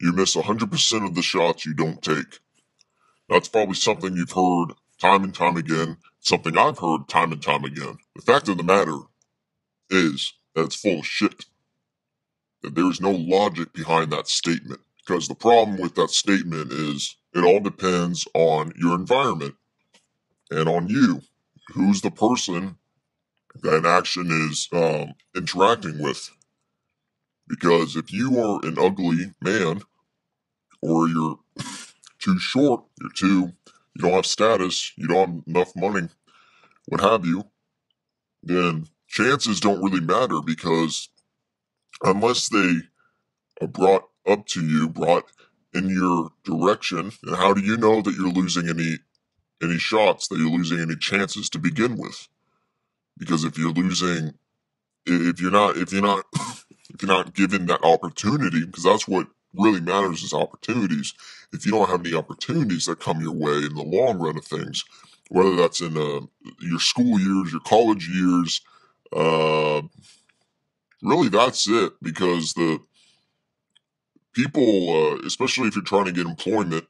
you miss 100% of the shots you don't take. That's probably something you've heard time and time again, something I've heard time and time again. The fact of the matter is that it's full of shit. That there is no logic behind that statement. Because the problem with that statement is it all depends on your environment and on you. Who's the person that an action is um, interacting with? Because if you are an ugly man, or you're too short, you're too, you don't have status, you don't have enough money, what have you, then chances don't really matter because unless they are brought up to you, brought in your direction, and how do you know that you're losing any any shots, that you're losing any chances to begin with? Because if you're losing, if you're not, if you're not, if you're not given that opportunity, because that's what really matters is opportunities. If you don't have any opportunities that come your way in the long run of things, whether that's in uh, your school years, your college years, uh, really that's it. Because the people, uh, especially if you're trying to get employment,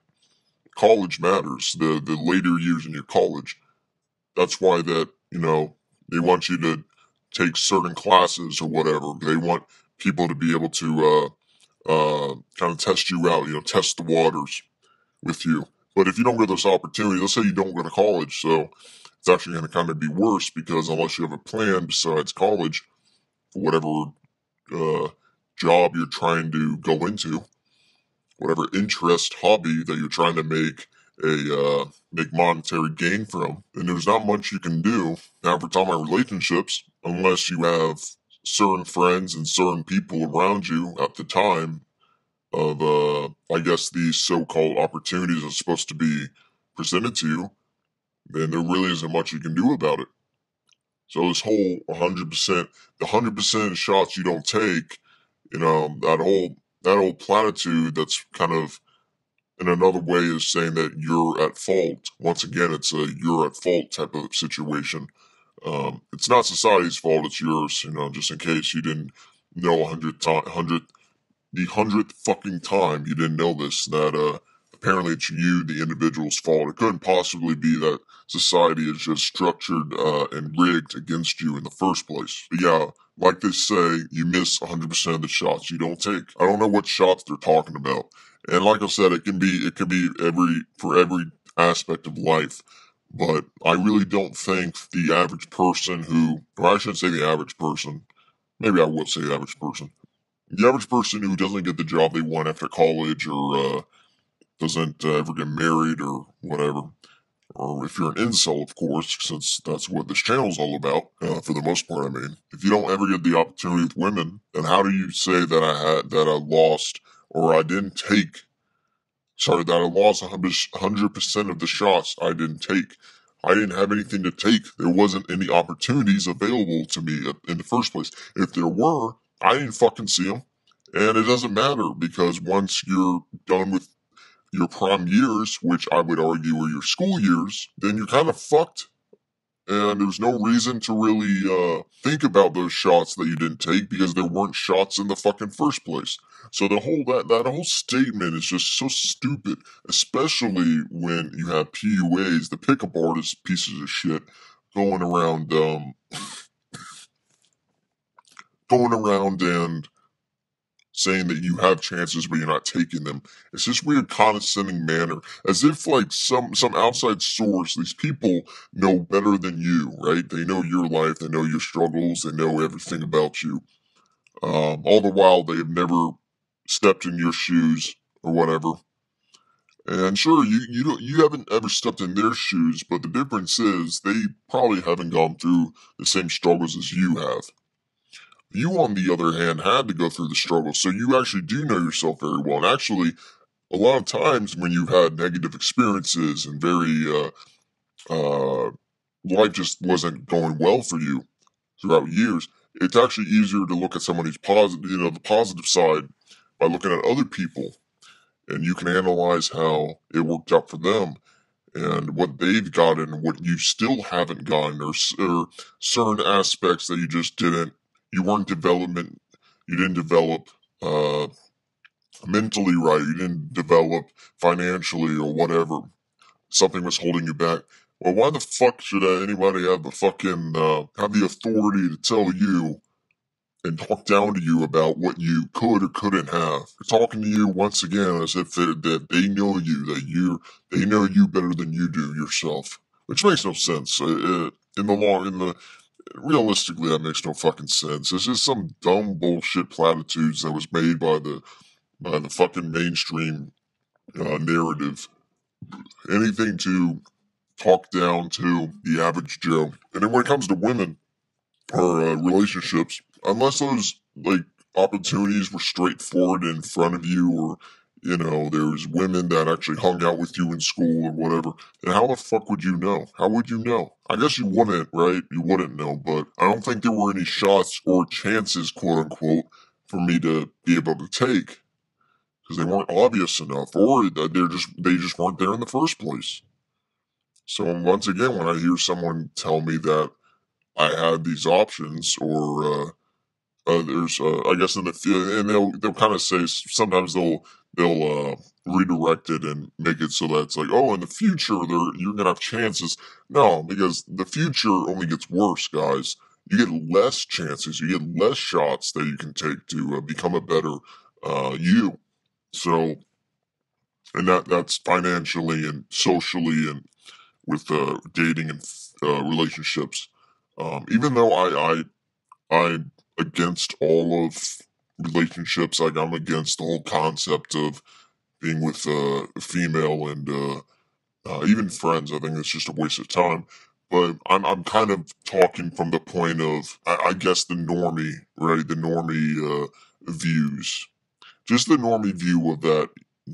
college matters. The the later years in your college, that's why that you know they want you to take certain classes or whatever. They want people to be able to uh, kind of test you out, you know, test the waters with you. But if you don't get this opportunity, let's say you don't go to college, so it's actually going to kind of be worse because unless you have a plan besides college, for whatever uh, job you're trying to go into, whatever interest, hobby that you're trying to make a uh, make monetary gain from, and there's not much you can do now for talking about relationships unless you have certain friends and certain people around you at the time of uh I guess these so-called opportunities are supposed to be presented to you, then there really isn't much you can do about it. So this whole 100%, the 100% shots you don't take, you know, that whole that whole platitude that's kind of in another way is saying that you're at fault. Once again, it's a you're at fault type of situation. Um, it's not society's fault; it's yours. You know, just in case you didn't know a hundred time, hundred the hundredth fucking time you didn't know this that uh apparently it's you, the individual's fault. It couldn't possibly be that society is just structured uh, and rigged against you in the first place. But yeah, like they say, you miss 100% of the shots you don't take. I don't know what shots they're talking about. And like I said, it can be it can be every for every aspect of life. But I really don't think the average person who, or I shouldn't say the average person, maybe I would say the average person, the average person who doesn't get the job they want after college or uh, doesn't uh, ever get married or whatever, or if you're an incel, of course, since that's what this channel's all about, uh, for the most part, I mean. If you don't ever get the opportunity with women, then how do you say that I had, that I lost, or I didn't take, sorry, that I lost 100% of the shots I didn't take? I didn't have anything to take. There wasn't any opportunities available to me in the first place. If there were, I didn't fucking see them. And it doesn't matter because once you're done with your prime years, which I would argue are your school years, then you're kind of fucked. And there's no reason to really uh, think about those shots that you didn't take because there weren't shots in the fucking first place. So the whole that that whole statement is just so stupid, especially when you have PUAs, the pickup artist pieces of shit, going around um, going around and saying that you have chances but you're not taking them. It's this weird condescending manner, as if like some some outside source, these people know better than you, right? They know your life, they know your struggles, they know everything about you. Um, all the while they have never stepped in your shoes or whatever. And sure, you you don't you haven't ever stepped in their shoes, but the difference is they probably haven't gone through the same struggles as you have. You, on the other hand, had to go through the struggle, so you actually do know yourself very well. And actually, a lot of times when you've had negative experiences and very, uh, uh, life just wasn't going well for you throughout years, it's actually easier to look at somebody's positive, you know, the positive side by looking at other people. And you can analyze how it worked out for them and what they've gotten, what you still haven't gotten, or, or certain aspects that you just didn't you weren't development you didn't develop uh, mentally right, you didn't develop financially or whatever, something was holding you back. Well, why the fuck should anybody have the fucking uh, have the authority to tell you and talk down to you about what you could or couldn't have? They're talking to you once again as if that they know you, that you they know you better than you do yourself, which makes no sense. Uh, uh in the long, in the realistically, that makes no fucking sense. It's just some dumb bullshit platitudes that was made by the by the fucking mainstream uh, narrative. Anything to talk down to the average Joe. And then when it comes to women or uh, relationships, unless those like opportunities were straightforward in front of you, or you know, there's women that actually hung out with you in school or whatever, And how the fuck would you know? How would you know? I guess you wouldn't, right? You wouldn't know, but I don't think there were any shots or chances, quote unquote, for me to be able to take because they weren't obvious enough, or they're just they just weren't there in the first place. So once again, when I hear someone tell me that I had these options, or uh, uh, there's, uh, I guess in the field, and they'll they'll kind of say sometimes they'll they'll uh, redirect it and make it so that it's like, oh, in the future there you're gonna have chances. No, because the future only gets worse, guys. You get less chances, you get less shots that you can take to uh, become a better uh, you. So, and that that's financially and socially and with uh, dating and uh, relationships. Um, even though I I I'm against all of relationships, like I'm against the whole concept of being with a female and uh, uh, even friends. I think it's just a waste of time. But I'm I'm kind of talking from the point of I, I guess the normie, right? The normie uh, views, just the normie view of that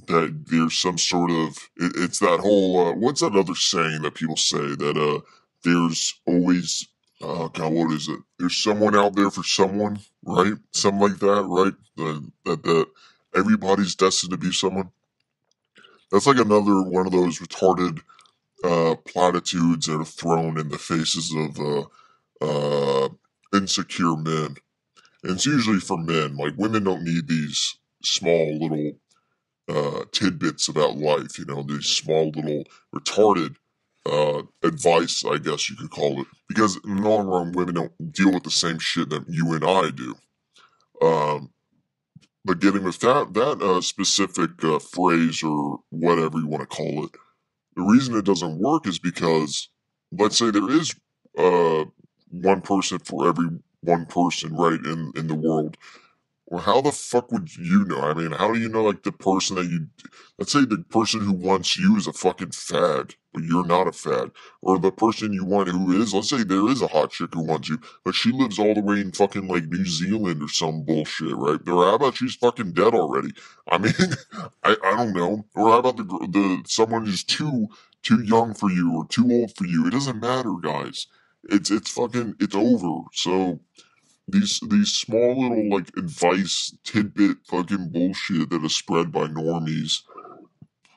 that there's some sort of it, it's that whole uh, what's that other saying that people say that uh there's always uh god what is it? There's someone out there for someone right? Something like that right? That that, that everybody's destined to be someone. That's like another one of those retarded uh platitudes that are thrown in the faces of uh uh insecure men. And it's usually for men. Like women don't need these small little uh, tidbits about life, you know, these small little retarded uh, advice, I guess you could call it. Because in the long run, women don't deal with the same shit that you and I do. Um, but getting with that that uh, specific uh, phrase or whatever you want to call it, the reason it doesn't work is because, let's say there is uh, one person for every one person, right, in, in the world. Well, how the fuck would you know? I mean, how do you know, like, the person that you, let's say the person who wants you is a fucking fag, but you're not a fag. Or the person you want who is, let's say there is a hot chick who wants you, but she lives all the way in fucking, like, New Zealand or some bullshit, right? Or how about she's fucking dead already? I mean, I, I don't know. Or how about the, the, someone who's too, too young for you or too old for you? It doesn't matter, guys. It's, it's fucking, it's over. So, these these small little like advice tidbit fucking bullshit that is spread by normies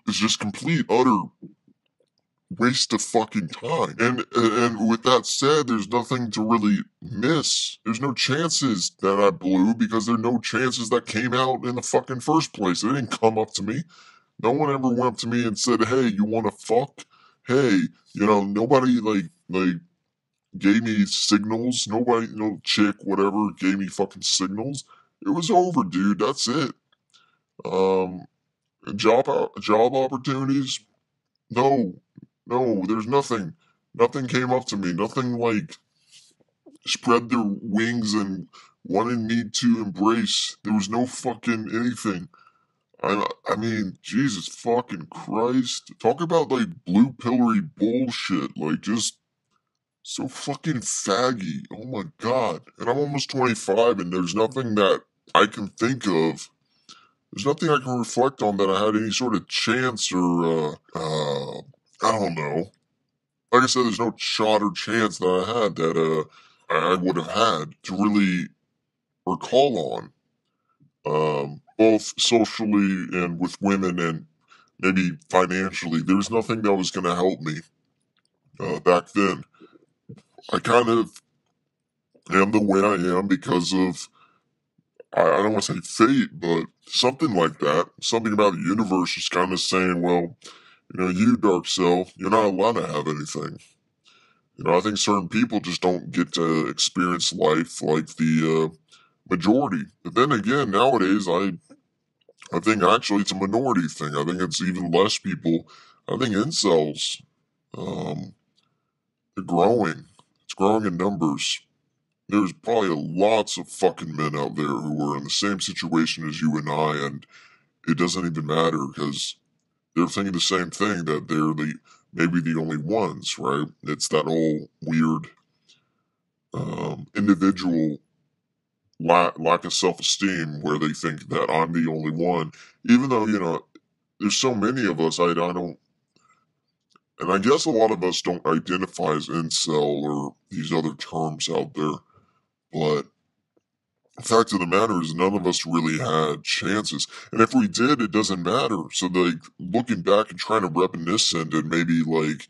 is just complete utter waste of fucking time. And and with that said, there's nothing to really miss. There's no chances that I blew because there are no chances that came out in the fucking first place. They didn't come up to me. No one ever went up to me and said, "Hey, you want to fuck?" Hey, you know, nobody like like gave me signals. Nobody, no chick, whatever, gave me fucking signals. It was over, dude. That's it. Um, job job opportunities. No, no. There's nothing. Nothing came up to me. Nothing like spread their wings and wanted me to embrace. There was no fucking anything. I, I mean, Jesus fucking Christ. Talk about like blue pillory bullshit. Like, just so fucking faggy. Oh my god. And I'm almost 25 and there's nothing that I can think of. There's nothing I can reflect on that I had any sort of chance or, uh, uh, I don't know. Like I said, there's no shot or chance that I had that, uh, I would have had to really recall on. Um, both socially and with women and maybe financially. There was nothing that was going to help me, uh, back then. I kind of am the way I am because of I, I don't want to say fate, but something like that. Something about the universe just kind of saying, well, you know, you, Darkcel, you're not allowed to have anything. You know, I think certain people just don't get to experience life like the uh, majority. But then again, nowadays, I I think actually it's a minority thing. I think it's even less people. I think incels, um, they're growing. It's growing in numbers. There's probably lots of fucking men out there who are in the same situation as you and I, and it doesn't even matter because they're thinking the same thing that they're the maybe the only ones, right? It's that whole weird um, individual lack, lack of self esteem where they think that I'm the only one, even though you know there's so many of us. I, I don't, and I guess a lot of us don't identify as incel or these other terms out there, but the fact of the matter is none of us really had chances. And if we did it doesn't matter. So like looking back and trying to reminiscent and maybe like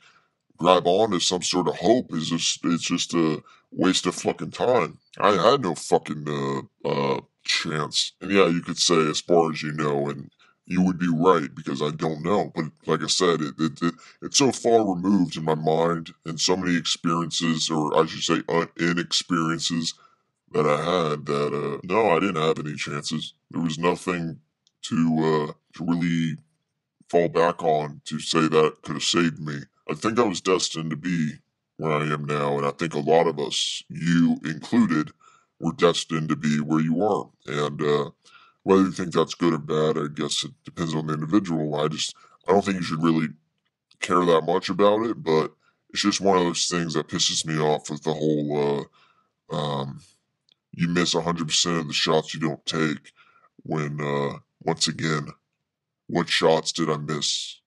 grab on to some sort of hope is just it's just a waste of fucking time. I had no fucking uh uh chance. And yeah you could say as far as you know and you would be right because i don't know but like i said it, it, it it's so far removed in my mind and so many experiences or i should say un- inexperiences that I had that uh no, I didn't have any chances. There was nothing to uh to really fall back on to say that could have saved me. I think I was destined to be where I am now, and I think a lot of us, you included, were destined to be where you are. And uh whether you think that's good or bad, I guess it depends on the individual. I just I don't think you should really care that much about it, but it's just one of those things that pisses me off with the whole uh um you miss 100% of the shots you don't take when uh once again what shots did i miss